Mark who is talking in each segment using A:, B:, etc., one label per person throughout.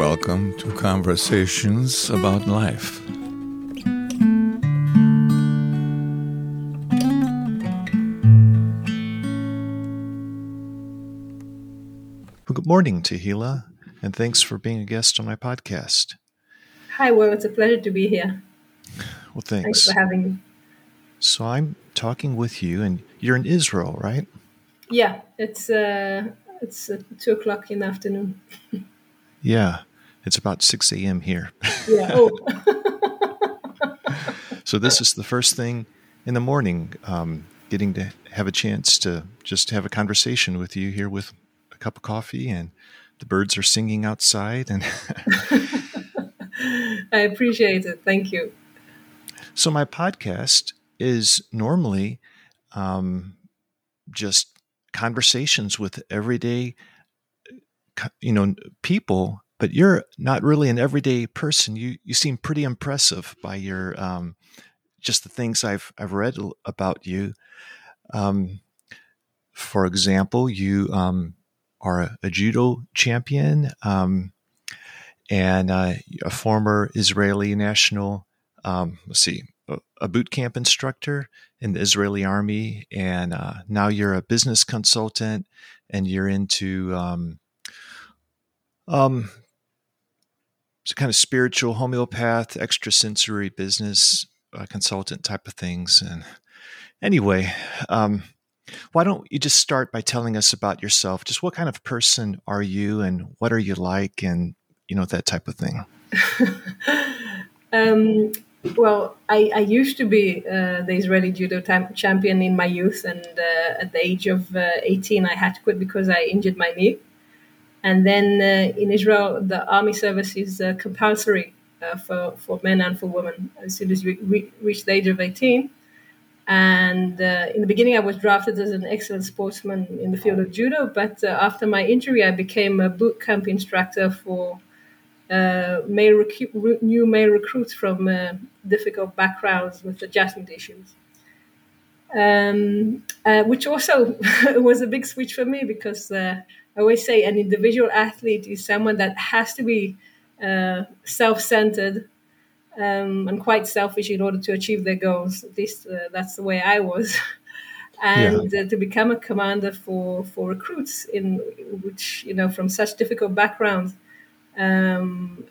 A: welcome to Conversations About Life.
B: Well, good morning, Tehilla, and thanks for being a guest on my podcast.
C: Hi, well, it's a pleasure to be here.
B: Well, thanks.
C: Thanks for having me.
B: So I'm talking with you, and you're in Israel, right?
C: Yeah, it's uh, it's uh, two o'clock in the afternoon.
B: Yeah, it's about six a.m. here.
C: Yeah. Oh.
B: so this is the first thing in the morning. Um, getting to have a chance to just have a conversation with you here with a cup of coffee, and the birds are singing outside, and
C: I appreciate it. Thank you.
B: So my podcast is normally um, just conversations with everyday, you know, people. But you're not really an everyday person. You you seem pretty impressive by your um, just the things I've I've read about you. Um, for example, you um, are a, a, judo champion um, and uh, a former Israeli national um, let's see, a, a, boot camp instructor in the Israeli army, and uh, now you're a business consultant, and you're into um, um, kind of spiritual homeopath, extrasensory business uh, consultant type of things. And anyway, um, why don't you just start by telling us about yourself? Just what kind of person are you, and what are you like, and you know that type of thing.
C: um, well, I, I used to be uh, the Israeli judo tam- champion in my youth, and uh, at the age of uh, 18, I had to quit because I injured my knee. And then uh, in Israel, the army service is uh, compulsory uh, for, for men and for women as soon as you re- reach the age of 18. And in the beginning, I was drafted as an excellent sportsman in the field of judo, but after my injury, I became a boot camp instructor for uh, male recu- new male recruits from uh, difficult backgrounds with adjustment issues. Um, uh, which also was a big switch for me because uh, I always say an individual athlete is someone that has to be uh, self centered um, and quite selfish in order to achieve their goals. At least uh, that's the way I was. and yeah. to become a commander for, for recruits in which you know from such difficult backgrounds um,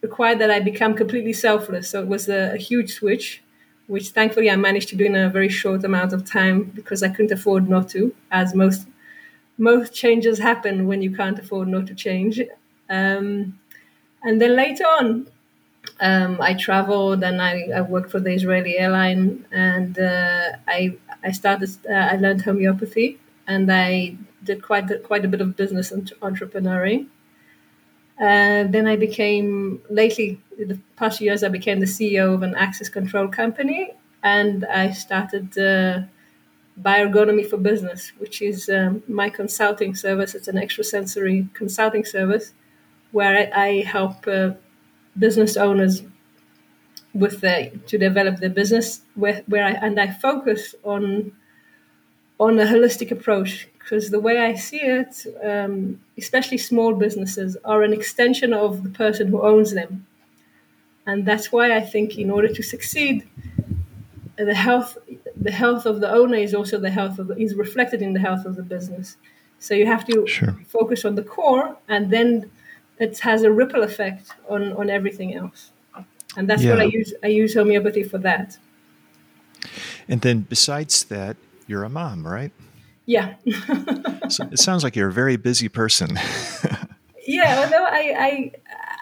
C: required that I become completely selfless. So it was a, a, huge switch, which thankfully I managed to do in a very short amount of time because I couldn't afford not to, as most most changes happen when you can't afford not to change. Um, and then later on, um, I traveled and I, I, worked for the Israeli airline, and uh, I I started uh, I learned homeopathy, and I did quite a, quite a bit of business and entrepreneuring. Uh, then I became, lately, the past years, I became the CEO of an access control company and I started uh, Bioergonomy for Business, which is um, my consulting service. It's an extrasensory consulting service where I, help uh, business owners with the, to develop their business where, where I, and I focus on on a holistic approach because the way I see it, um, especially small businesses, are an extension of the person who owns them. And that's why I think in order to succeed, the health the health of the owner is also the health of the, is reflected in the health of the business. So you have to
B: sure.
C: focus on the core, and then it has a ripple effect on on everything else. And that's yeah. what I use. I use homeopathy for that.
B: And then besides that, you're a mom, right?
C: Yeah.
B: so it sounds like you're a very busy person.
C: yeah, although I,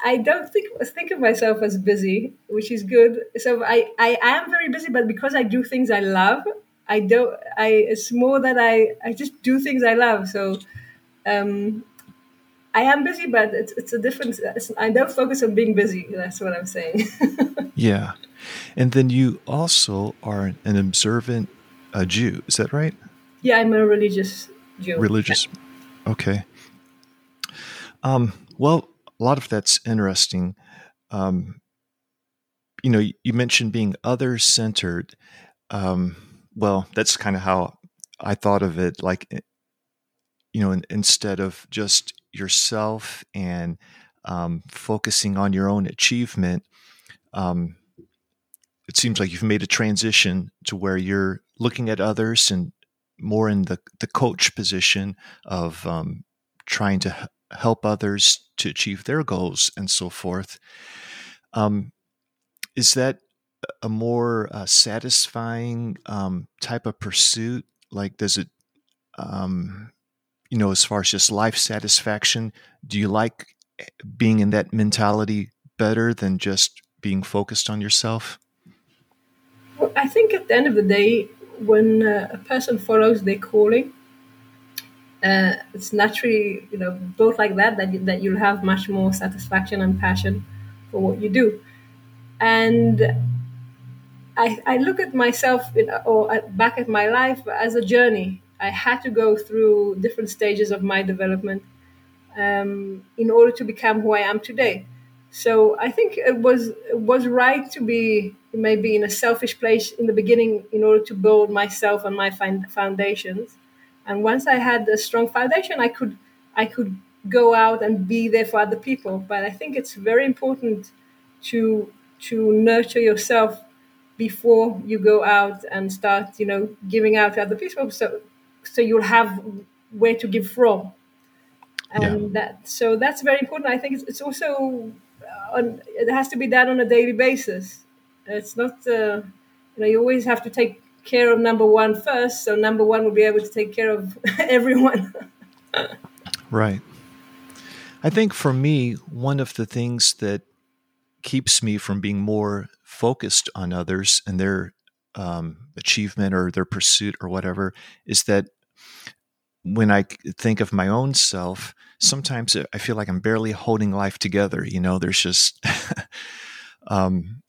C: I don't think think of myself as busy, which is good. So I, I am very busy, but because I do things I love, I don't. I it's more that I I just do things I love. So, um, I am busy, but it's it's a difference. I don't focus on being busy. That's what I'm saying.
B: yeah, and then you also are an observant uh, Jew. Is that right?
C: Yeah, I'm a religious Jew.
B: Religious. Okay. Um, well, a lot of that's interesting. Um, you know, you mentioned being other centered. Um, well, that's kind of how I thought of it. Like, eh, you know, in, instead of just yourself and um, focusing on your own achievement, um, it seems like you've made a transition to where you're looking at others and more in the, the coach position of um, trying to help others to achieve their goals and so forth. Um, is that a more uh, satisfying um, type of pursuit? Like, does it, um, you know, as far as just life satisfaction, do you like eh, being in that mentality better than just being focused on yourself?
C: Well, I think at the end of the day, when uh, a person follows their calling, uh, it's naturally, you know, both like that, that, you, that you'll have much more satisfaction and passion for what you do. And I, I look at myself or at, back at my life as a journey. I had to go through different stages of my development um, in order to become who I am today. So I think it was it was right to be maybe in a selfish place in the beginning in order to build myself and my foundations. And once I had a strong foundation, I could I could go out and be there for other people. But I think it's very important to to nurture yourself before you go out and start, you know, giving out to other people. So, so you'll have where to give from, and yeah. that. So that's very important. I think it's, it's also on. It has to be done on a daily basis. It's not. Uh, you know, you always have to take care of number one first. So number one will be able to take care of everyone.
B: right. I think for me, one of the things that keeps me from being more focused on others and their um, achievement or their pursuit or whatever is that when I think of my own self, sometimes I feel like I'm barely holding life together. You know, there's just, um,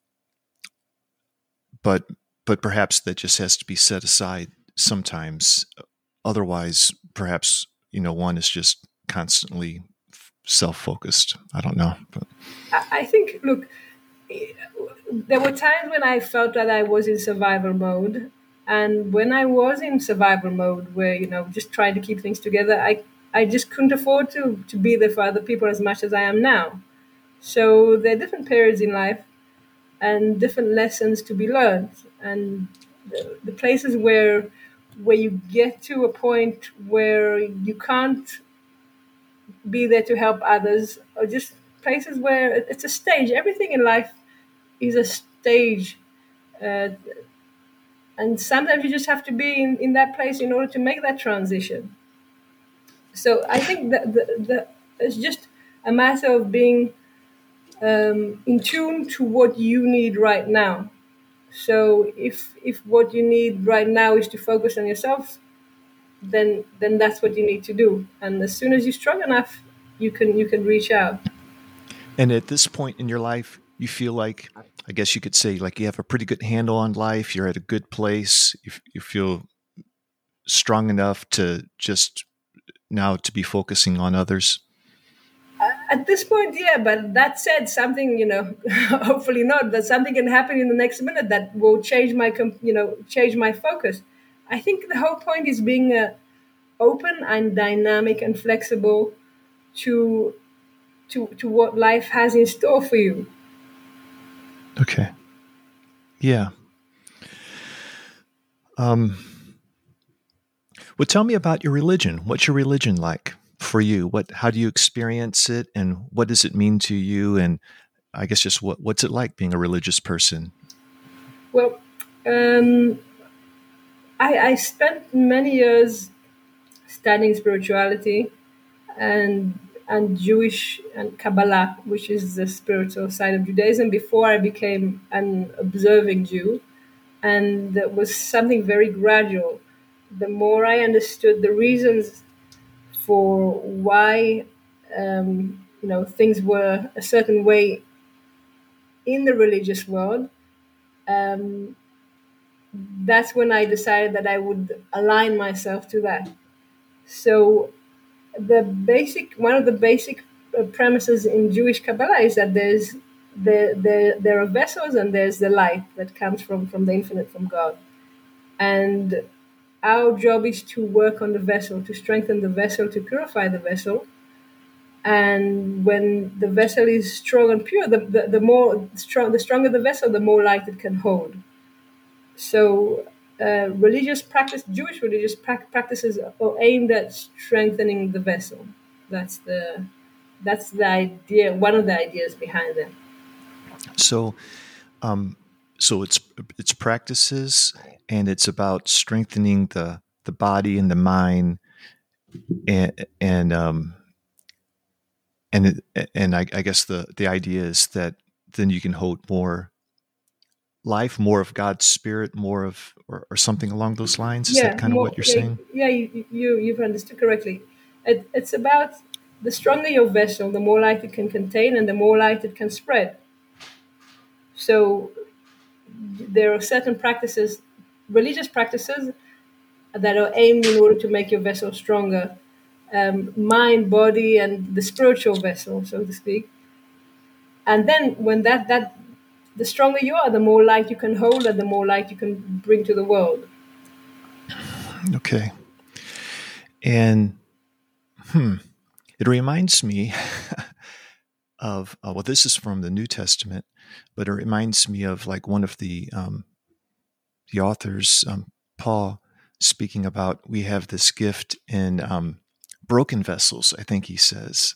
B: but but perhaps that just has to be set aside sometimes. Otherwise, perhaps you know, one is just constantly self-focused. I don't know, but
C: I think look there were times when I felt that I was in survival mode. And when I was in survival mode, where, you know, just trying to keep things together, I, I just couldn't afford to, to be there for other people as much as I am now. So there are different periods in life and different lessons to be learned. And the, the places where where you get to a point where you can't be there to help others, or just places where it's a stage. Everything in life is a stage. Uh, and sometimes you just have to be in, in that place in order to make that transition. So I think that the, the, it's just a matter of being um, in tune to what you need right now. So if if what you need right now is to focus on yourself, then then that's what you need to do. And as soon as you're strong enough, you can you can reach out.
B: And at this point in your life, you feel like I guess you could say like you have a pretty good handle on life. You're at a good place. You, you feel strong enough to just now to be focusing on others.
C: At this point, yeah. But that said, something you know, hopefully not. That something can happen in the next minute that will change my you know change my focus. I think the whole point is being uh, open and dynamic and flexible to to to what life has in store for you.
B: Okay. Yeah. Um, well, tell me about your religion. What's your religion like for you? What, how do you experience it, and what does it mean to you? And I guess just what, what's it like being a religious person?
C: Well, um, I, I spent many years studying spirituality, and and Jewish and Kabbalah, which is the spiritual side of Judaism, before I became an observing Jew. And it was something very gradual. The more I understood the reasons for why um, you know things were a certain way in the religious world, um, that's when I decided that I would align myself to that. So the basic one of the basic uh, premises in Jewish Kabbalah is that there's there, there, there are vessels and there's the light that comes from, from the infinite, from God. And our job is to work on the vessel, to strengthen the vessel, to purify the vessel. and when the vessel is strong and pure, the, the, the more strong, the stronger the vessel, the more light it can hold. So, uh, religious practice, Jewish religious pra- practices, are aimed at strengthening the vessel. That's the that's the idea. One of the ideas behind them.
B: So, um, so it's it's practices, and it's about strengthening the the body and the mind, and and um, and it, and I, I guess the the idea is that then you can hold more life, more of God's spirit, more of or, or something along those lines. Is
C: yeah,
B: that kind
C: more,
B: of what you're
C: yeah,
B: saying?
C: Yeah, you, you you've understood correctly. It, it's about the stronger your vessel, the more light it can contain, and the more light it can spread. So there are certain practices, religious practices, that are aimed in order to make your vessel stronger, um, mind, body, and the spiritual vessel, so to speak. And then when that that the stronger you are, the more light you can hold, and the more light you can bring to the world.
B: Okay. And hmm, it reminds me of uh, well, this is from the New Testament, but it reminds me of like one of the um, the authors, um, Paul, speaking about we have this gift in um, broken vessels. I think he says.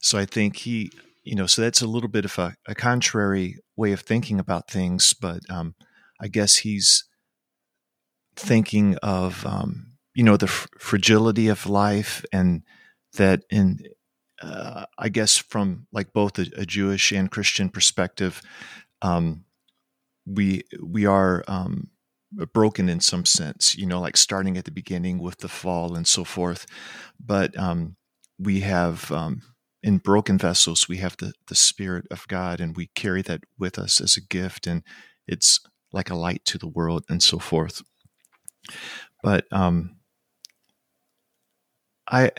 B: So I think he, you know, so that's a little bit of a, a contrary way of thinking about things, but um, I guess he's thinking of um, you know the fr- fragility of life and that in uh, I guess from like both a, a Jewish and Christian perspective, um, we we are um, broken in some sense, you know, like starting at the beginning with the fall and so forth. But um, we have um, in broken vessels, we have the the Spirit of God, and we carry that with us as a gift, and it's like a light to the world and so forth. But um, I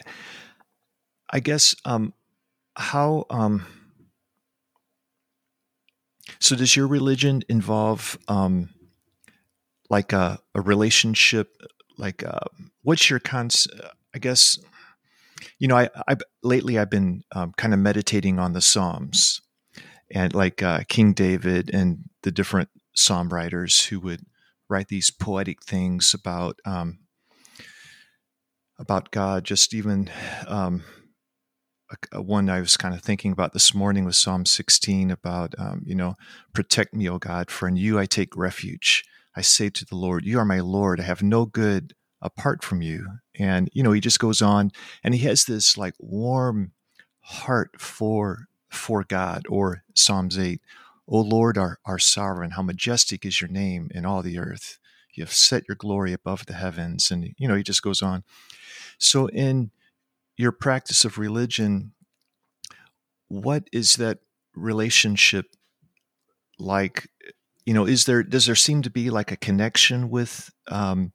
B: I guess um, how um, so does your religion involve um, like a, a relationship? Like uh, what's your cons? I guess you know I, I lately I've been um, kind of meditating on the Psalms and like uh, King David and the different psalm writers who would write these poetic things about um, about God. Just even um, one I was kind of thinking about this morning was Psalm 16 about, um, you know, protect me, O God, for in you I take refuge. I say to the Lord, You are my Lord. I have no good apart from you. And, you know, he just goes on and he has this like warm heart for for God, or Psalms 8. O Lord, our, our sovereign, how majestic is your name in all the earth. You have set your glory above the heavens. And, you know, he just goes on. So, in your practice of religion, what is that relationship like? You know, is there does there seem to be like a connection with um,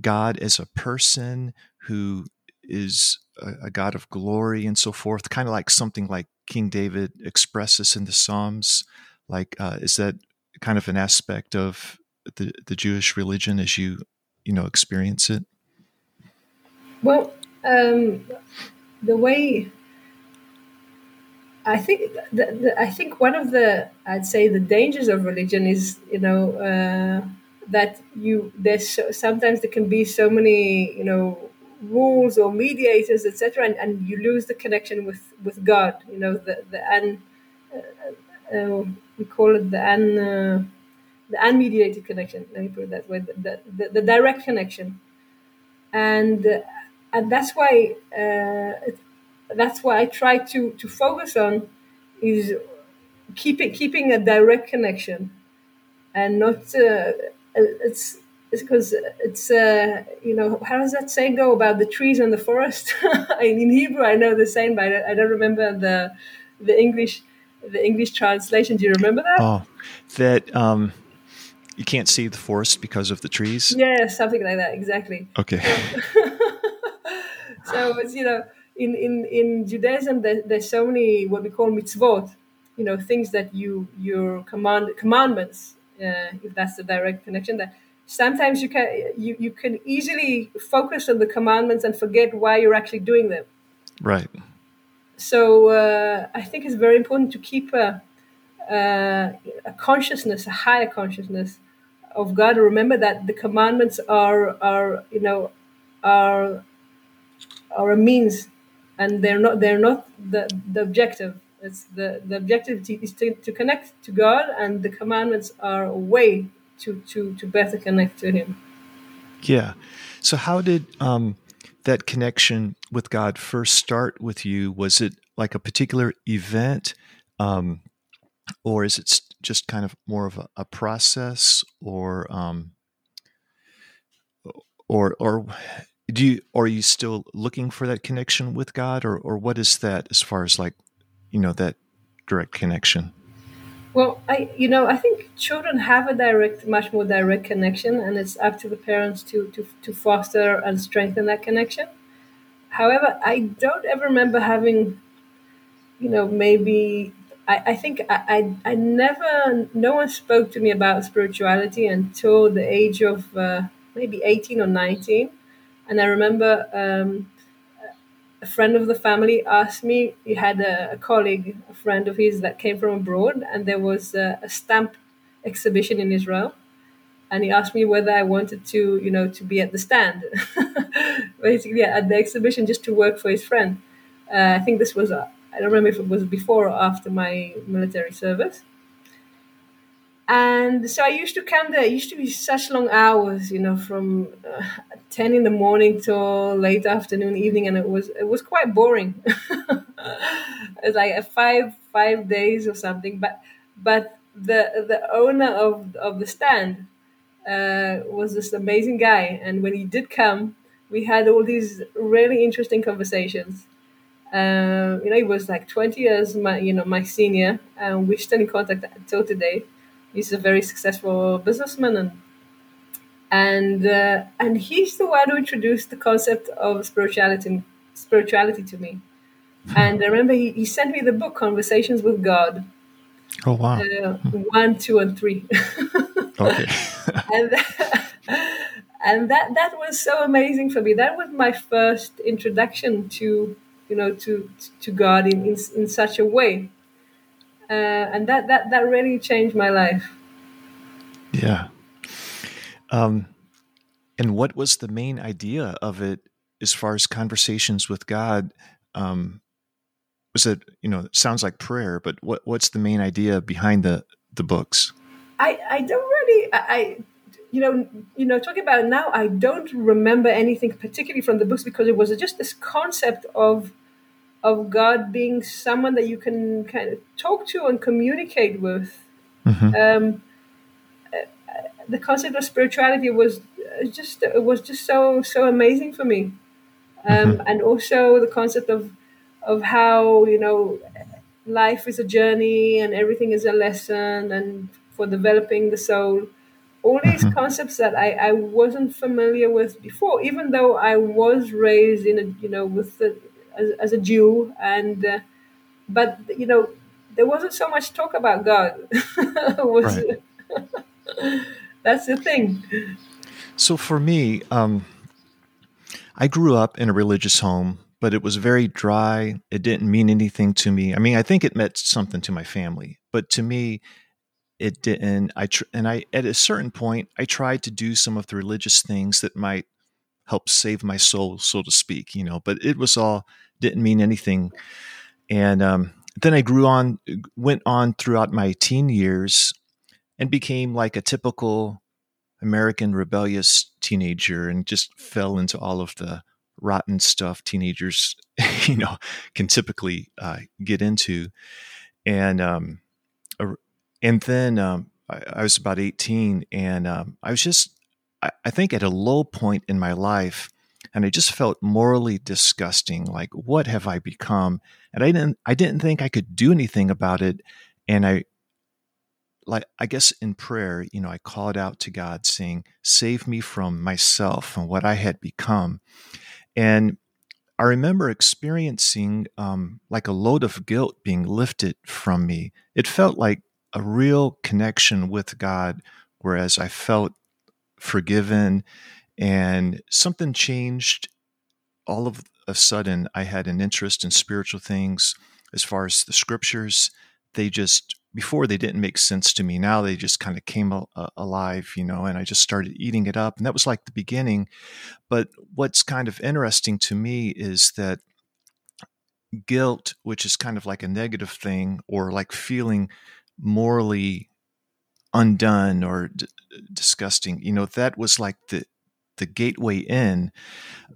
B: God as a person who is a, a God of glory and so forth? Kind of like something like King David expresses in the Psalms. Like, uh, is that kind of an aspect of the the Jewish religion as you you know experience it?
C: Well, um, the way I think the, the, I think one of the I'd say the dangers of religion is you know uh, that you there's so, sometimes there can be so many you know rules or mediators etc and, and you lose the connection with with God you know the the un, uh, uh, we call it the un uh, the unmediated connection let me put it that way the, the, the direct connection. And and that's why uh, that's why I try to to focus on is keeping keeping a direct connection, and not uh, it's it's because it's uh, you know how does that saying go about the trees and the forest? in Hebrew, I know the saying, but I don't remember the the English the English translation. Do you remember that?
B: Oh, that um, you can't see the forest because of the trees.
C: Yeah, something like that. Exactly.
B: Okay.
C: so it's you know in in in Judaism there, there's so many what we call mitzvot, you know things that you your command commandments, uh, if that's the direct connection. That sometimes you can you you can easily focus on the commandments and forget why you're actually doing them.
B: Right.
C: so uh, I think it's very important to keep a, a, a, consciousness, a higher consciousness of God. Remember that the commandments are are you know are are a means, and they're not they're not the the objective. It's the the objective is to, to connect to God, and the commandments are a way to to to better connect to Him.
B: Yeah. So how did um, that connection with God first start with you? Was it like a particular event, um, or is it just kind of more of a, a process, or um, or or do you are you still looking for that connection with God, or or what is that as far as like you know that direct connection?
C: Well, I you know I think children have a direct, much more direct connection, and it's up to the parents to to to foster and strengthen that connection. However, I don't ever remember having, you know, maybe I, I think I, I, I never no one spoke to me about spirituality until the age of uh, maybe eighteen or nineteen, and I remember. Um, a friend of the family asked me, he had a, a, colleague, a friend of his that came from abroad, and there was a, a, stamp exhibition in Israel. And he asked me whether I wanted to, you know, to be at the stand, basically at the exhibition just to work for his friend. Uh, I think this was, uh, I don't remember if it was before or after my military service and so I used to come there. It used to be such long hours, you know, from uh, ten in the morning till late afternoon, evening, and it was it was quite boring. it's like a five five days or something. But but the the owner of of the stand uh, was this amazing guy, and when he did come, we had all these really interesting conversations. Uh, you know, he was like twenty years my you know my senior, and we're still in contact until today he's a very successful businessman and and uh, and he's the one who introduced the concept of spirituality spirituality to me. And i remember he, he sent me the book conversations with god.
B: Oh wow.
C: Uh, one two and three.
B: Okay.
C: And that, and that that was so amazing for me. That was my first introduction to you know to to god in in, in such a way uh, and that that that really changed my life.
B: Yeah. Um, and what was the main idea of it as far as conversations with God? Um, was it you know it sounds like prayer, but what what's the main idea behind the the books?
C: I I don't really I. you know, you know, talking about it now, I don't remember anything particularly from the books because it was just this concept of of God being someone that you can kind of talk to and communicate with. Mm-hmm. Um, uh, the concept of spirituality was uh, just it was just so so amazing for me, um, mm-hmm. and also the concept of of how you know life is a journey and everything is a lesson and for developing the soul all these mm-hmm. concepts that I, I wasn't familiar with before even though i was raised in a you know with the as, as a Jew, and uh, but you know there wasn't so much talk about God. was, that's the thing.
B: So for me, um, I grew up in a religious home, but it was very dry. It didn't mean anything to me. I mean, I think it meant something to my family, but to me, it didn't. I tr- and I at a certain point, I tried to do some of the religious things that might help save my soul, so to speak. You know, but it was all didn't mean anything. And um, then I grew on, went on throughout my teen years and became like a typical American rebellious teenager and just fell into all of the rotten stuff teenagers, you know, can typically uh, get into. And, um, and then um, I, I, was about 18 and um, I was just, I, think at a low point in my life and I just felt morally disgusting. Like, what have I become? And I didn't, I didn't think I could do anything about it. And I, like, I guess in prayer, you know, I called out to God saying, save me from myself and what I had become. And I remember experiencing um, like a load of guilt being lifted from me. It felt like a real connection with God, whereas I felt forgiven and something changed all of a sudden I had an interest in spiritual things as far as the scriptures. They just before they didn't make sense to me. Now they just kind of came alive, you know, and I just started eating it up. And that was like the beginning. But what's kind of interesting to me is that guilt, which is kind of like a negative thing or like feeling morally undone or d- disgusting, you know, that was like the the gateway in.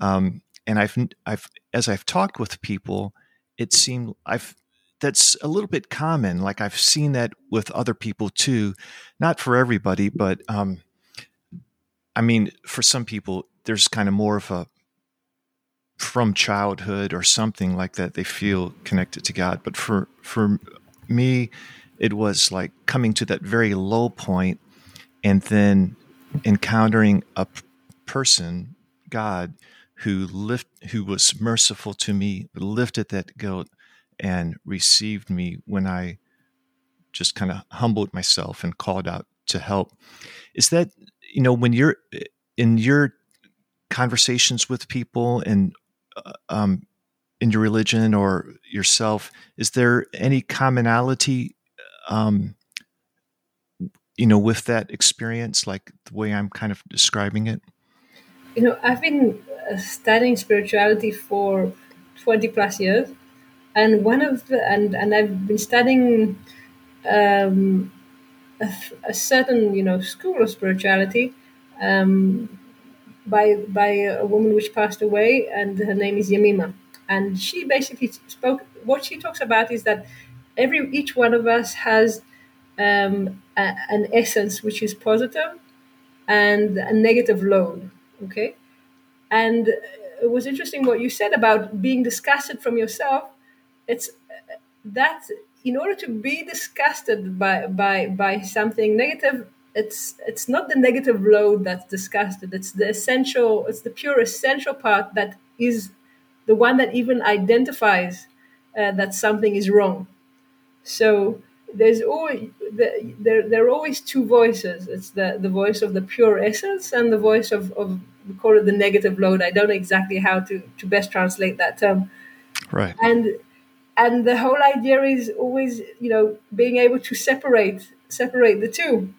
B: Um, and I've I've as I've talked with people, it seemed I've that's a little bit common. Like I've seen that with other people too, not for everybody, but um, I mean, for some people, there's kind of more of a from childhood or something like that. They feel connected to God, but for for me, it was like coming to that very low point, and then encountering a p- person, God, who lift who was merciful to me, lifted that guilt and received me when I just kind of humbled myself and called out to help. Is that, you know, when you're in your conversations with people and uh, um, in your religion or yourself, is there any commonality, um, you know, with that experience, like the way I'm kind of describing it?
C: You know, I've been uh, studying spirituality for 20 plus years and one of the and and I've been studying um, a, a, certain you know school of spirituality um, by by a woman which passed away, and her name is Yemima, and she basically spoke. What she talks about is that every each one of us has um, a, an essence which is positive and a negative load. Okay, and it was interesting what you said about being disgusted from yourself. It's that in order to be disgusted by by by something negative it's it's not the negative load that's disgusted. It's the essential it's the pure essential part that is the one that even identifies uh, that something is wrong so there's always there, there are always two voices. It's the, the voice of the pure essence and the voice of, of we call it the negative load. I don't know exactly how to, to best translate that term.
B: Right.
C: And and the whole idea is always you know being able to separate separate the two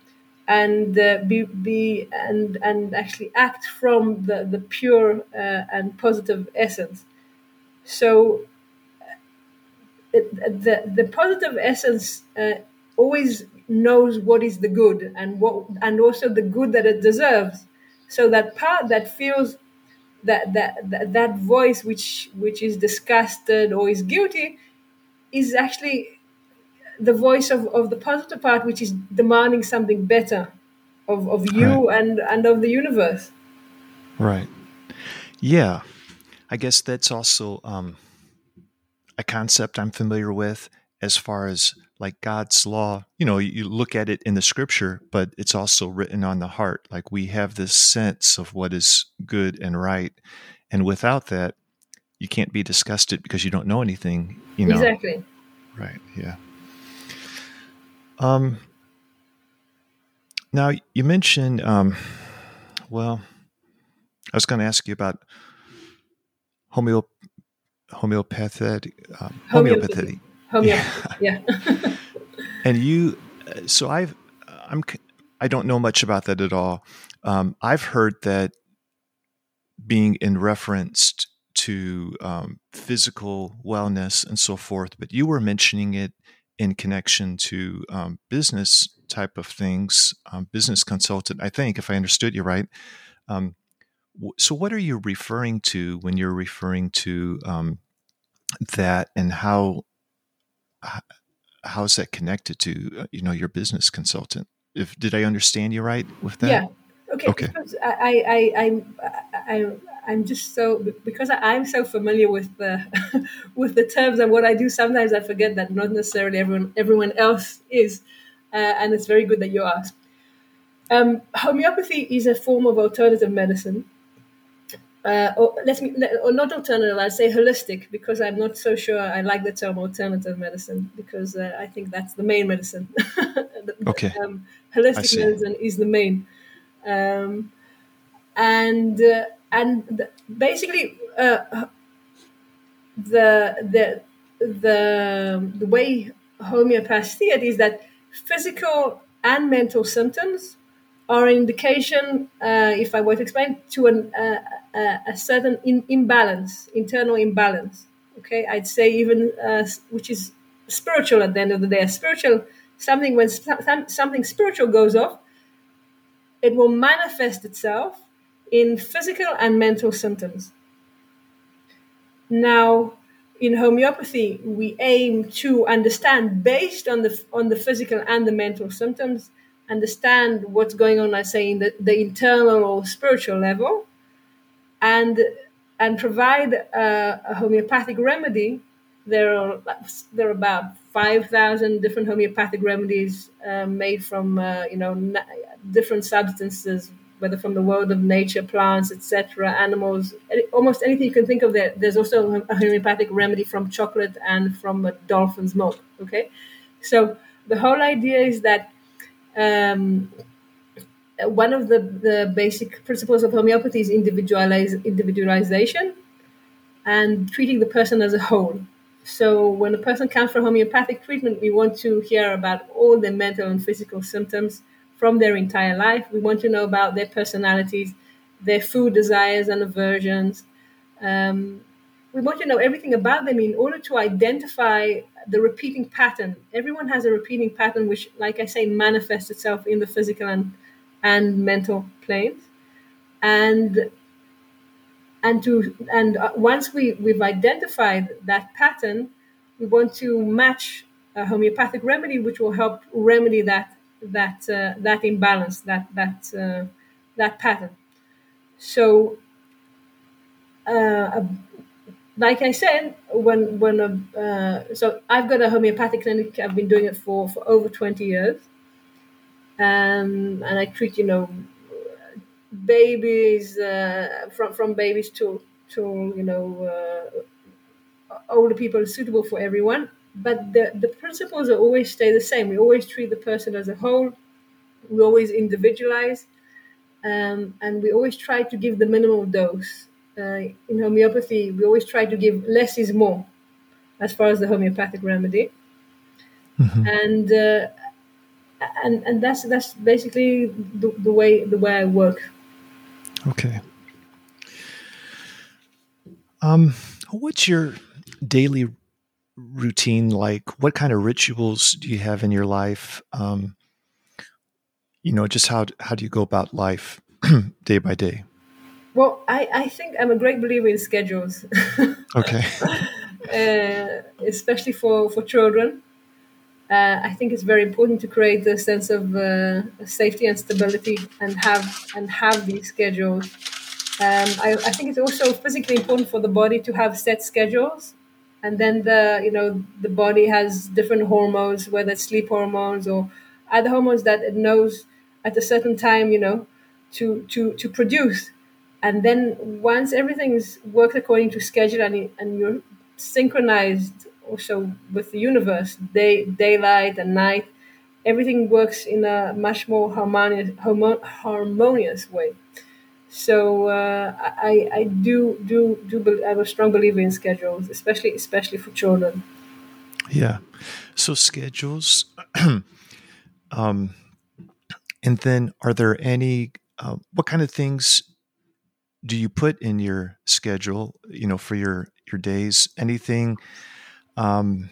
C: and uh, be, be and and actually act from the the pure uh, and positive essence. So the the positive essence uh, always knows what is the good and what and also the good that it deserves. So that part that feels that that that, that voice which which is disgusted or is guilty is actually the voice of, of the positive part which is demanding something better of, of you right. and and of the universe.
B: Right. Yeah. I guess that's also um, a concept i'm familiar with as far as like god's law. You know you look at it in the scripture but it's also written on the heart. Like we have this sense of what is good and right. And without that you can't be disgusted because you don't know anything you know?
C: Exactly.
B: Right yeah. Um now you mentioned um well i was going to ask you about homeo homeopathic um, homeopathy
C: homeopathy yeah, yeah.
B: and you so i've i'm i don't know much about that at all um, i've heard that being in reference to um, physical wellness and so forth, but you were mentioning it in connection to um, business type of things, um, business consultant, I think, if I understood you right. Um, so, what are you referring to when you're referring to um, that, and how how is that connected to uh, you know your business consultant? If did I understand you right with that?
C: Yeah. Okay. okay. I, I, I, I, I'm just so because I'm so familiar with the with the terms and what I do. Sometimes I forget that not necessarily everyone everyone else is, uh, and it's very good that you asked. Um, homeopathy is a form of alternative medicine. Uh, or let me, or not alternative. I'd say holistic because I'm not so sure. I like the term alternative medicine because uh, I think that's the main medicine.
B: okay.
C: Um, holistic medicine is the main, um, and uh, and basically uh, the the the the way homeopathy is that physical and mental symptoms are an indication, uh, if I were to explain, to an, uh, uh, a certain in, imbalance, internal imbalance. Okay, I'd say even uh, which is spiritual at the end of the day. A spiritual something when something spiritual goes off, it will manifest itself in physical and mental symptoms. Now, in homeopathy, we aim to understand based on the on the physical and the mental symptoms, understand what's going on, I say, in the, the internal or spiritual level, and and provide a, a homeopathic remedy. There are there are about five thousand different homeopathic remedies uh, made from uh, you know na- different substances whether from the world of nature, plants, etc., animals, almost anything you can think of. There, there's also a homeopathic remedy from chocolate and from a dolphin's milk. Okay, so the whole idea is that um, one of the, the basic principles of homeopathy is individualize, individualization and treating the person as a whole. So when a person comes for homeopathic treatment, we want to hear about all the mental and physical symptoms from their entire life. We want to know about their personalities, their food desires and aversions. Um, we want to know everything about them in order to identify the repeating pattern. Everyone has a repeating pattern, which, like I say, manifests itself in the physical and, and mental planes. And and to and uh, once we we've identified that pattern, we want to match a homeopathic remedy, which will help remedy that that uh, that imbalance, that that uh, that pattern. So, uh, like I said, when when uh, so I've got a homeopathic clinic. I've been doing it for for over twenty years, um, and I treat you know babies uh, from from babies to to you know uh, older people suitable for everyone but the, the principles always stay the same. We always treat the person as a whole. We always individualize, um, and we always try to give the minimal dose. Uh, in homeopathy, we always try to give less is more, as far as the homeopathic remedy, mm-hmm. and uh, and and that's that's basically the, the way the way I work.
B: Okay. Um, what's your daily routine like? What kind of rituals do you have in your life? Um, you know, just how how do you go about life day by day?
C: Well, I, I think I'm a great believer in schedules.
B: okay.
C: uh, especially for, for children. Uh, I think it's very important to create a sense of uh, safety and stability and have and have these schedules. Um, I, I think it's also physically important for the body to have set schedules and then the you know the body has different hormones whether it's sleep hormones or other hormones that it knows at a certain time you know to to to produce and then once everything's worked according to schedule and, and you're synchronized also with the universe day daylight and night everything works in a much more harmonious harmonious way so uh, I, I do do do I'm a strong believer in schedules, especially especially for children.
B: Yeah. So schedules. um, and then, are there any? Uh, what kind of things do you put in your schedule? You know, for your your days. Anything um,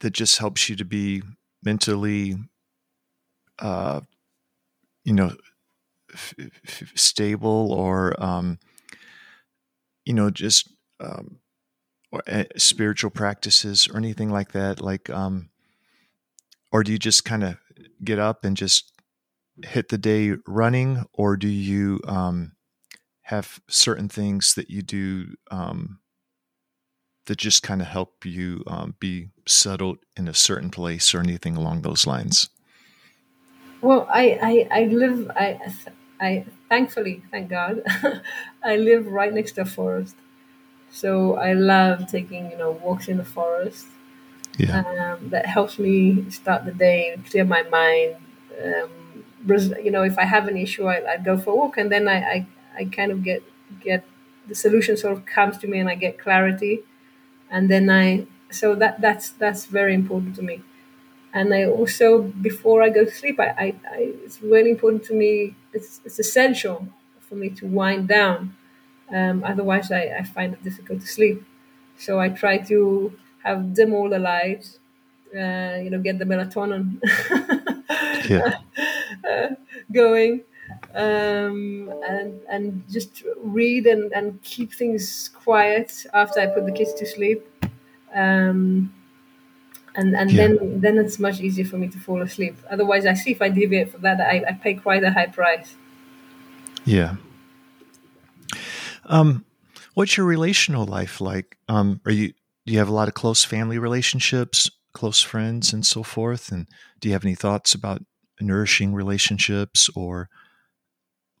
B: that just helps you to be mentally, uh, you know, f- f- stable or um, you know just um, or, uh, spiritual practices or anything like that like um, or do you just kind of get up and just hit the day running or do you um, have certain things that you do um, that just kind of help you um, be settled in a certain place or anything along those lines
C: well, I, I, I live, I, I thankfully, thank God, I live right next to a forest. So I love taking, you know, walks in the forest. Yeah. Um, that helps me start the day, clear my mind. Um, you know, if I have an issue, I, I go for a walk, and then I, I, I kind of get get the solution sort of comes to me and I get clarity, and then I so that that's that's very important to me. And I also before I go to sleep, I, I, I it's really important to me. It's it's essential for me to wind down. Um, otherwise, I, I find it difficult to sleep. So I try to have dim all the lights. Uh, you know, get the melatonin
B: Yeah.
C: uh, going um, and and just read and, and keep things quiet after I put the kids to sleep. Um, and and
B: Yeah.
C: then then it's much easier for me to fall asleep. Otherwise, I see if I deviate from that, I, I pay quite a high price.
B: Yeah. Um, what's your relational life like? Um, are you do you have a lot of close family relationships, close friends, and so forth? And do you have any thoughts about nourishing relationships or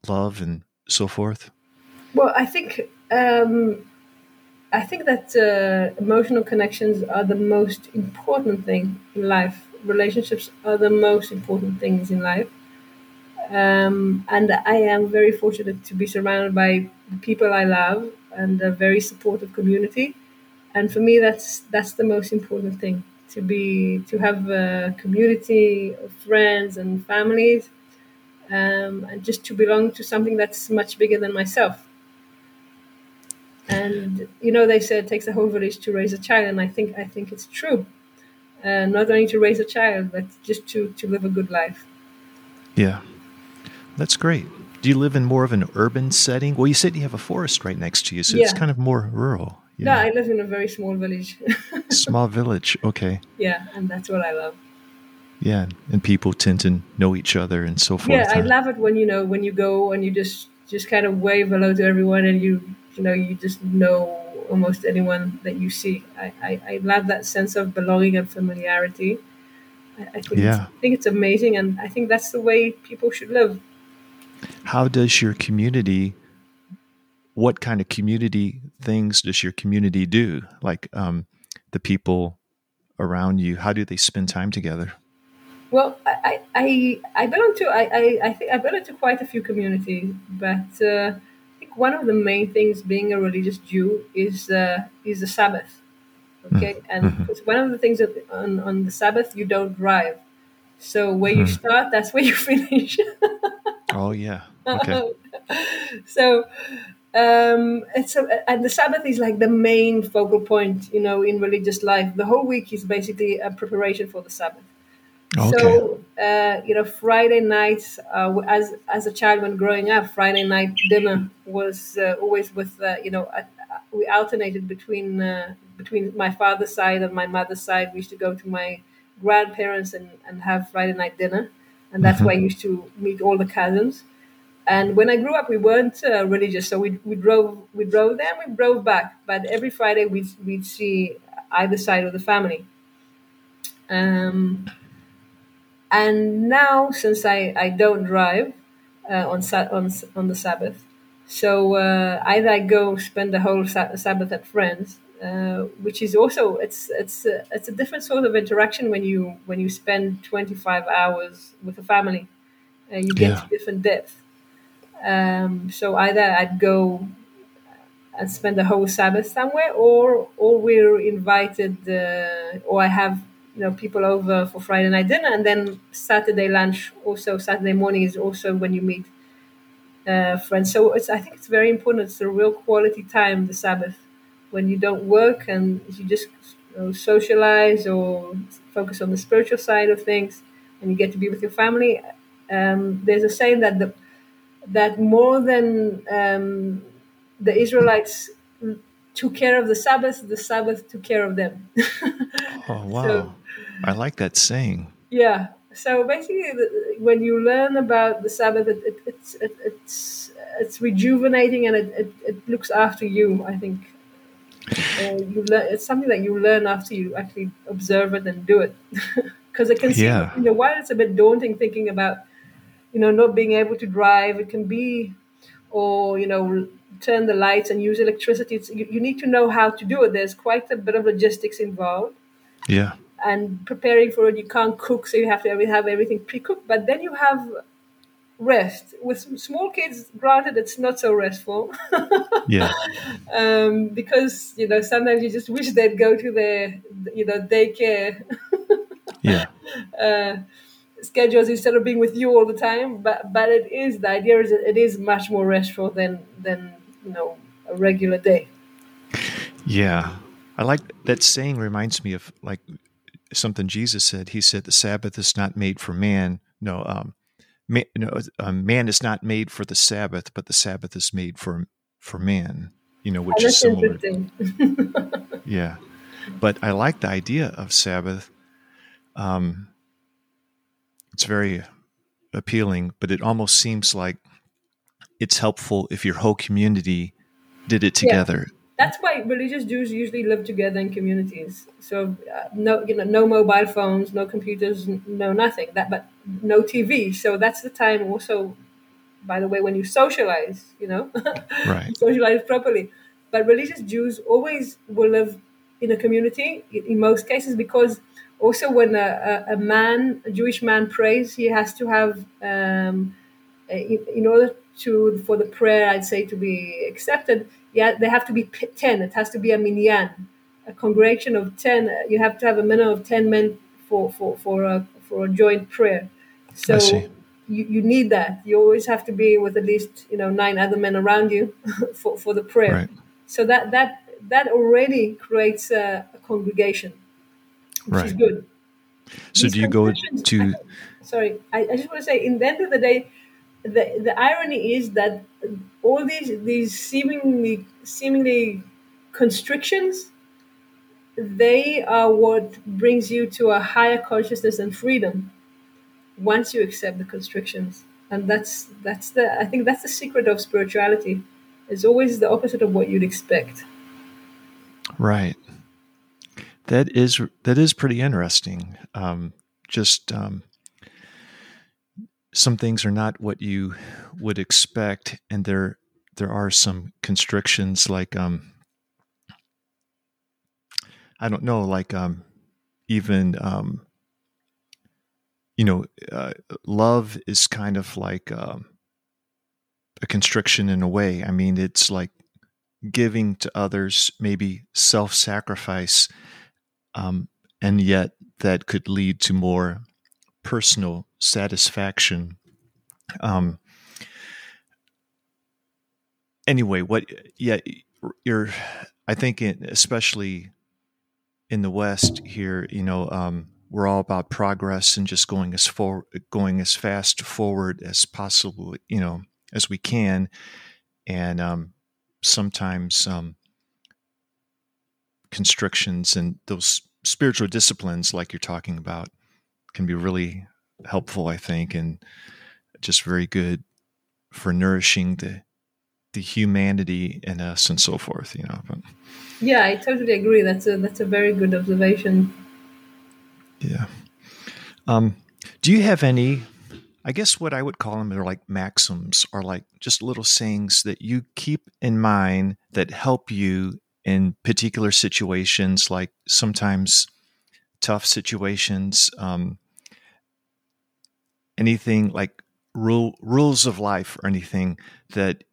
B: love and so forth?
C: Well, I think um, I think that uh, emotional connections are the most important thing in life. Relationships are the most important things in life, um, and I am very fortunate to be surrounded by the people I love and a very supportive community. And for me, that's that's the most important thing to be to have a community of friends and families, um, and just to belong to something that's much bigger than myself. And you know, they say it takes a whole village to raise a child, and I think I think it's true. Uh, not only to raise a child, but just to to live a good life.
B: Yeah, that's great. Do you live in more of an urban setting? Well, you said you have a forest right next to you, so it's kind of more rural.
C: No, I live in a very small village.
B: Small village. Okay.
C: yeah, and that's what I love.
B: Yeah, and people tend to know each other and so forth.
C: Yeah, I
B: huh?
C: love it when you know when you go and you just just kind of wave hello to everyone, and you you know you just know almost anyone that you see. I I, I love that sense of belonging and familiarity. I, I think
B: Yeah.
C: it's, I think it's amazing, and I think that's the way people should live.
B: How does your community? What kind of community things does your community do? Like um, the people around you, how do they spend time together?
C: Well, I, I, I belong to I, I, I think I belong to quite a few communities, but uh, I think one of the main things being a religious Jew is uh, is the Sabbath. Okay, and
B: Mhm.
C: because one of the things that on, on the Sabbath you don't drive, so where you
B: Hmm.
C: start, that's where you finish.
B: Oh yeah. Okay.
C: so um, it's a, and the Sabbath is like the main focal point, you know, in religious life. The whole week is basically a preparation for the Sabbath.
B: Okay.
C: So uh, you know, Friday nights, uh, as as a child when growing up, Friday night dinner was uh, always with uh, you know we alternated between uh, between my father's side and my mother's side. We used to go to my grandparents and, and have Friday night dinner, and that's where I used to meet all the cousins. And when I grew up, we weren't uh, religious, so we, we drove we drove there, and we drove back. But every Friday we'd we'd see either side of the family. Um, and now since I, I don't drive uh, on on on the Sabbath, so uh, either I go spend the whole sa- Sabbath at friends, uh, which is also it's it's a, it's a different sort of interaction when you when you spend twenty five hours with a family, uh, you get
B: Yeah.
C: to different depth. Um, so either I'd go and spend the whole Sabbath somewhere, or or we're invited, uh, or I have you know people over for Friday night dinner, and then Saturday lunch. Also, Saturday morning is also when you meet uh, friends. So it's I think it's very important. It's a real quality time, the Sabbath, when you don't work and you just you know, socialize or focus on the spiritual side of things, and you get to be with your family. Um, there's a saying that the that more than um, the Israelites took care of the Sabbath, the Sabbath took care of them.
B: Oh wow. I like that saying.
C: yeah. So basically, when you learn about the Sabbath, it, it, it's it, it's it's rejuvenating and it, it, it looks after you. I think uh, you learn. It's something that you learn after you actually observe it and do it. Because it can seem,
B: Yeah.
C: you know, while it's a bit daunting thinking about, you know, not being able to drive, it can be, or you know, turn the lights and use electricity. It's, you, you need to know how to do it. There's quite a bit of logistics involved
B: Yeah.
C: And preparing for it. You can't cook, so you have to have everything pre-cooked. But then you have rest. With small kids, granted, it's not so restful.
B: yeah.
C: Um, because you know sometimes you just wish they'd go to their you know daycare.
B: yeah.
C: Uh, schedules instead of being with you all the time. But but it is the idea is that it is much more restful than than you know a regular day.
B: Yeah, I like that saying. Reminds me of like something Jesus said. He said, "The Sabbath is not made for man." No, um, man, no, um, man is not made for the Sabbath, but the Sabbath is made for for man. You know, which oh, is similar. yeah, but I like the idea of Sabbath. Um, it's very appealing, but it almost seems like it's helpful if your whole community did it together.
C: Yeah. That's why religious Jews usually live together in communities. So uh, no, you know, no mobile phones, no computers, no nothing. That, but no TV. So that's the time also. By the way, when you socialize, you know,
B: right.
C: socialize properly. But religious Jews always will live in a community in most cases because also when a, a, man, a Jewish man prays, he has to have, um, in, in, order to for the prayer, I'd say to be accepted, yeah, they have to be ten. It has to be a minyan, a congregation of ten. You have to have a minimum of ten men for for for a for a joint prayer. So you, you need that. You always have to be with at least you know nine other men around you for for the prayer.
B: Right.
C: So that that that already creates a, a congregation which right. is good.
B: So These do you go to?
C: sorry, I, I, just want to say, in the end of the day, the the irony is that all these these seemingly seemingly constrictions, they are what brings you to a higher consciousness and freedom. Once you accept the constrictions, and that's that's the I think that's the secret of spirituality. It's always the opposite of what you'd expect.
B: Right. That is that is pretty interesting. Um, just um, some things are not what you would expect, and there there are some constrictions like um, I don't know, like um, even um, you know, uh, love is kind of like um, a constriction in a way. I mean, it's like giving to others, maybe self sacrifice um, and yet that could lead to more personal satisfaction. Um, anyway, what? Yeah, you're. I think, in, especially in the West here, you know, um, we're all about progress and just going as for going as fast forward as possible, you know, as we can, and um, sometimes um, constrictions and those spiritual disciplines like you're talking about can be really helpful, I think, and just very good for nourishing the the humanity in us and so forth. You know. But,
C: yeah, I totally agree. That's a that's a very good observation.
B: Yeah. Um, do you have any? I guess what I would call them are like maxims, or like just little sayings that you keep in mind that help you in particular situations, like sometimes tough situations, um, anything like rule rules of life or anything that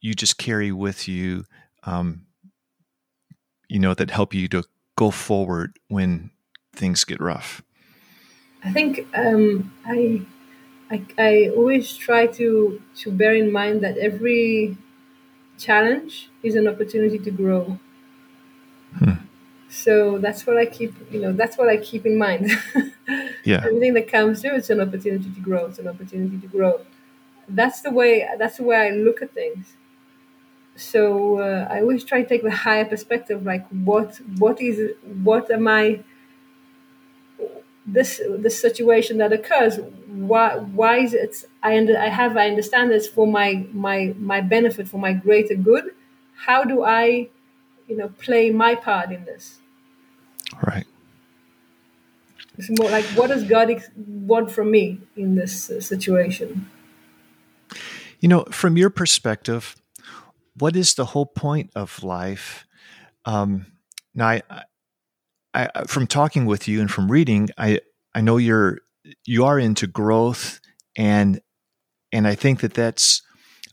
B: you just carry with you, um, you know, that help you to go forward when things get rough.
C: I think um, I, I, I always try to to bear in mind that every challenge is an opportunity to grow. Hmm. So that's what I keep, you know, that's what I keep in mind.
B: yeah.
C: Everything that comes through, it's an opportunity to grow. It's an opportunity to grow. That's the way. That's the way I look at things. So uh, I always try to take the higher perspective. Like, what, what is, what am I? This this situation that occurs. Why why is it? I under, I have I understand this for my my my benefit for my greater good. How do I you know play my part in this.
B: Right.
C: It's more like what does god want from me in this uh, situation?
B: You know from your perspective what is the whole point of life? Um, now I, I, I from talking with you and from reading i i know you're you are into growth and and I think that that's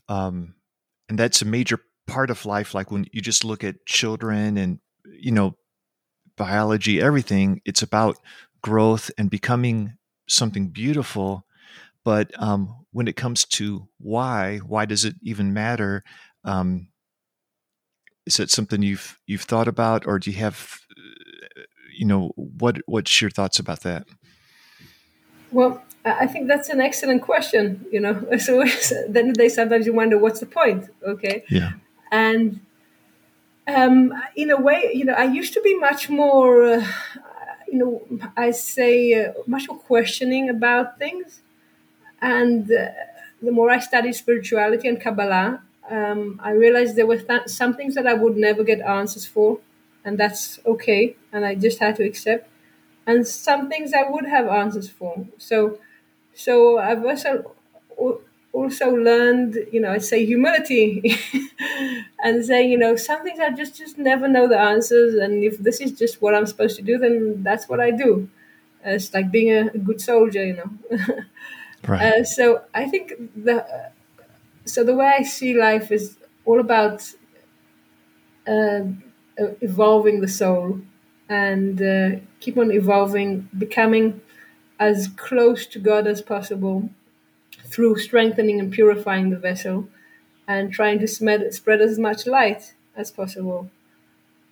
B: um, and that's a major part of life. Like when you just look at children and you know biology, everything. It's about growth and becoming something beautiful. But um, when it comes to why, why does it even matter? Um, is it something you've you've thought about, or do you have, you know, what what's your thoughts about that?
C: Well, I think that's an excellent question. You know, so then they sometimes you wonder what's the point. Okay.
B: Yeah.
C: And um, in a way, you know, I used to be much more, uh, you know, I say uh, much more questioning about things, and uh, the more I studied spirituality and Kabbalah, um, I realized there were th- some things that I would never get answers for, and that's okay, and I just had to accept. And some things I would have answers for. So, so I've also also learned, you know, I say humility and saying, you know, some things I just just never know the answers, and if this is just what I'm supposed to do, then that's what I do. Uh, it's like being a, a, good soldier, you know.
B: right.
C: Uh, so I think the so the way I see life is all about uh, evolving the soul and uh, keep on evolving, becoming as close to God as possible through strengthening and purifying the vessel and trying to spread, spread as much light as possible,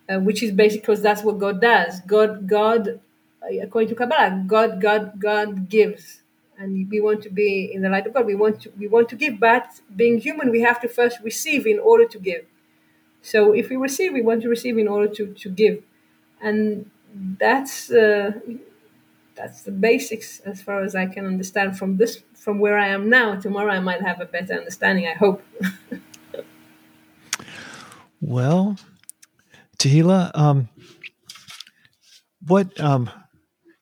C: uh, which is basically because that's what God does. God, God, uh, according to Kabbalah, God, God, God gives, and we want to be in the light of God. We want to, we want to give, but being human, we have to first receive in order to give. So if we receive, we want to receive in order to, to give, and that's uh, that's the basics as far as I can understand from this from where I am now. Tomorrow I might have a better understanding. I hope.
B: well, Tehilla, um, what um,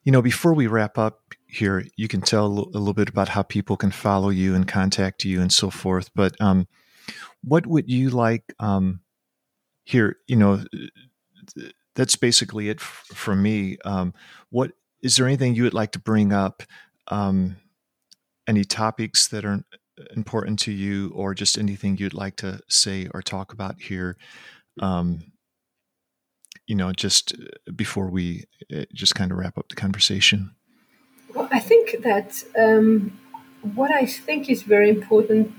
B: you know before we wrap up here, you can tell a little bit about how people can follow you and contact you and so forth. But um, what would you like um, here? You know that's basically it for me. Um, what is there anything you would like to bring up? Um, any topics that are important to you, or just anything you'd like to say or talk about here? Um, you know, just uh, before we uh, just kind of wrap up the conversation.
C: Well, I think that um, what I think is very important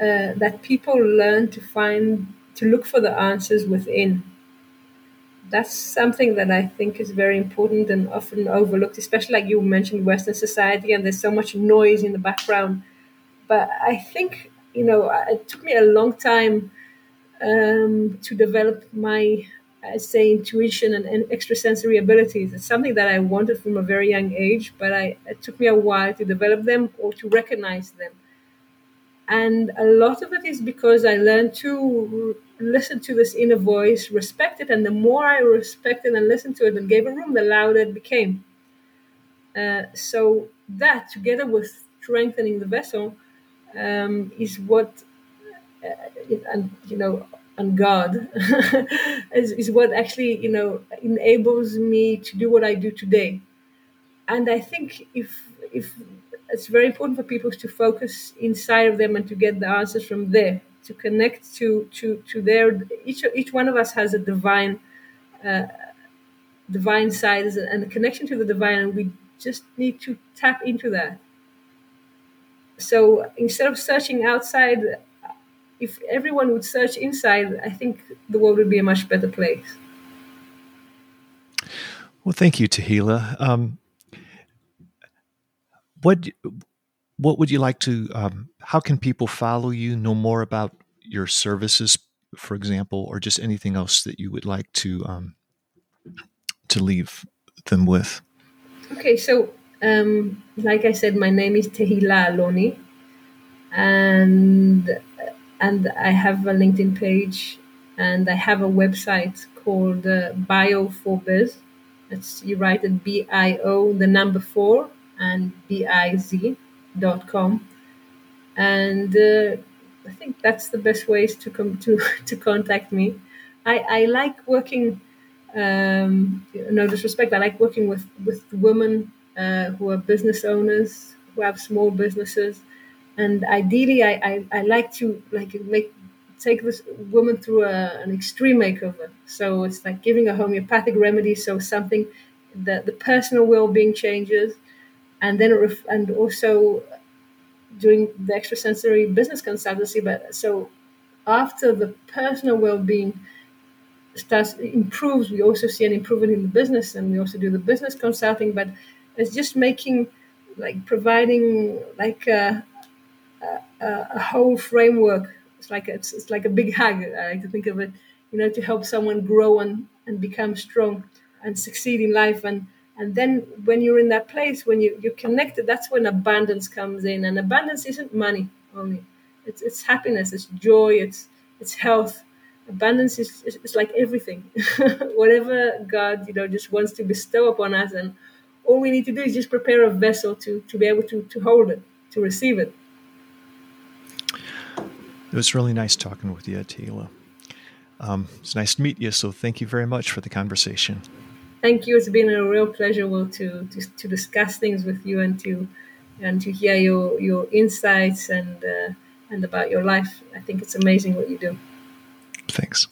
C: uh, that people learn to find to look for the answers within that's something that I think is very important and often overlooked, especially like you mentioned Western society, and there's so much noise in the background. But I think, you know, it took me a long time um, to develop my, I say, intuition and, and extrasensory abilities. It's something that I wanted from a very young age, but I, it took me a while to develop them or to recognize them. And a lot of it is because I learned to listen to this inner voice, respect it, and the more I respected and listened to it and gave a room, the louder it became. Uh, so that, together with strengthening the vessel, um, is what, uh, and you know, and God is, is what actually you know enables me to do what I do today. And I think if if it's very important for people to focus inside of them and to get the answers from there to connect to to to their each each one of us has a divine uh, divine side and a connection to the divine and we just need to tap into that. So instead of searching outside if everyone would search inside i think the world would be a much better place.
B: Well thank you tehilla. Um, what what would you like to um, how can people follow you know more about your services for example or just anything else that you would like to um, to leave them with?
C: Okay so um, like i said my name is tehilla aloni and and i have a linkedin page and i have a website called uh, bio for biz it's you write it b-i-o the number four and biz.com and uh, I think that's the best ways to come to to contact me. I, I like working. Um, no disrespect. I like working with with women uh, who are business owners who have small businesses, and ideally, I, I, I like to like make take this woman through a, an extreme makeover. So it's like giving a homeopathic remedy, so something that the personal well-being changes, and then ref- and also doing the extrasensory business consultancy. But so after the personal well-being starts improves, we also see an improvement in the business, and we also do the business consulting. But it's just making like providing like a, a, a whole framework. It's like it's, it's like a big hug. I like to think of it, you know, to help someone grow and, and become strong and succeed in life. And and then when you're in that place, when you, you're connected, that's when abundance comes in. And abundance isn't money only. It's it's happiness, it's joy, it's it's health. Abundance is, is, like everything. Whatever God, you know, just wants to bestow upon us and all we need to do is just prepare a vessel to, to be able to, to hold it, to receive it.
B: It was really nice talking with you, Tehilla. Um, it's nice to meet you, so thank you very much for the conversation.
C: Thank you. It's been a real pleasure Will, to, to, to discuss things with you and to and to hear your, your insights and uh, and about your life. I think it's amazing what you do.
B: Thanks.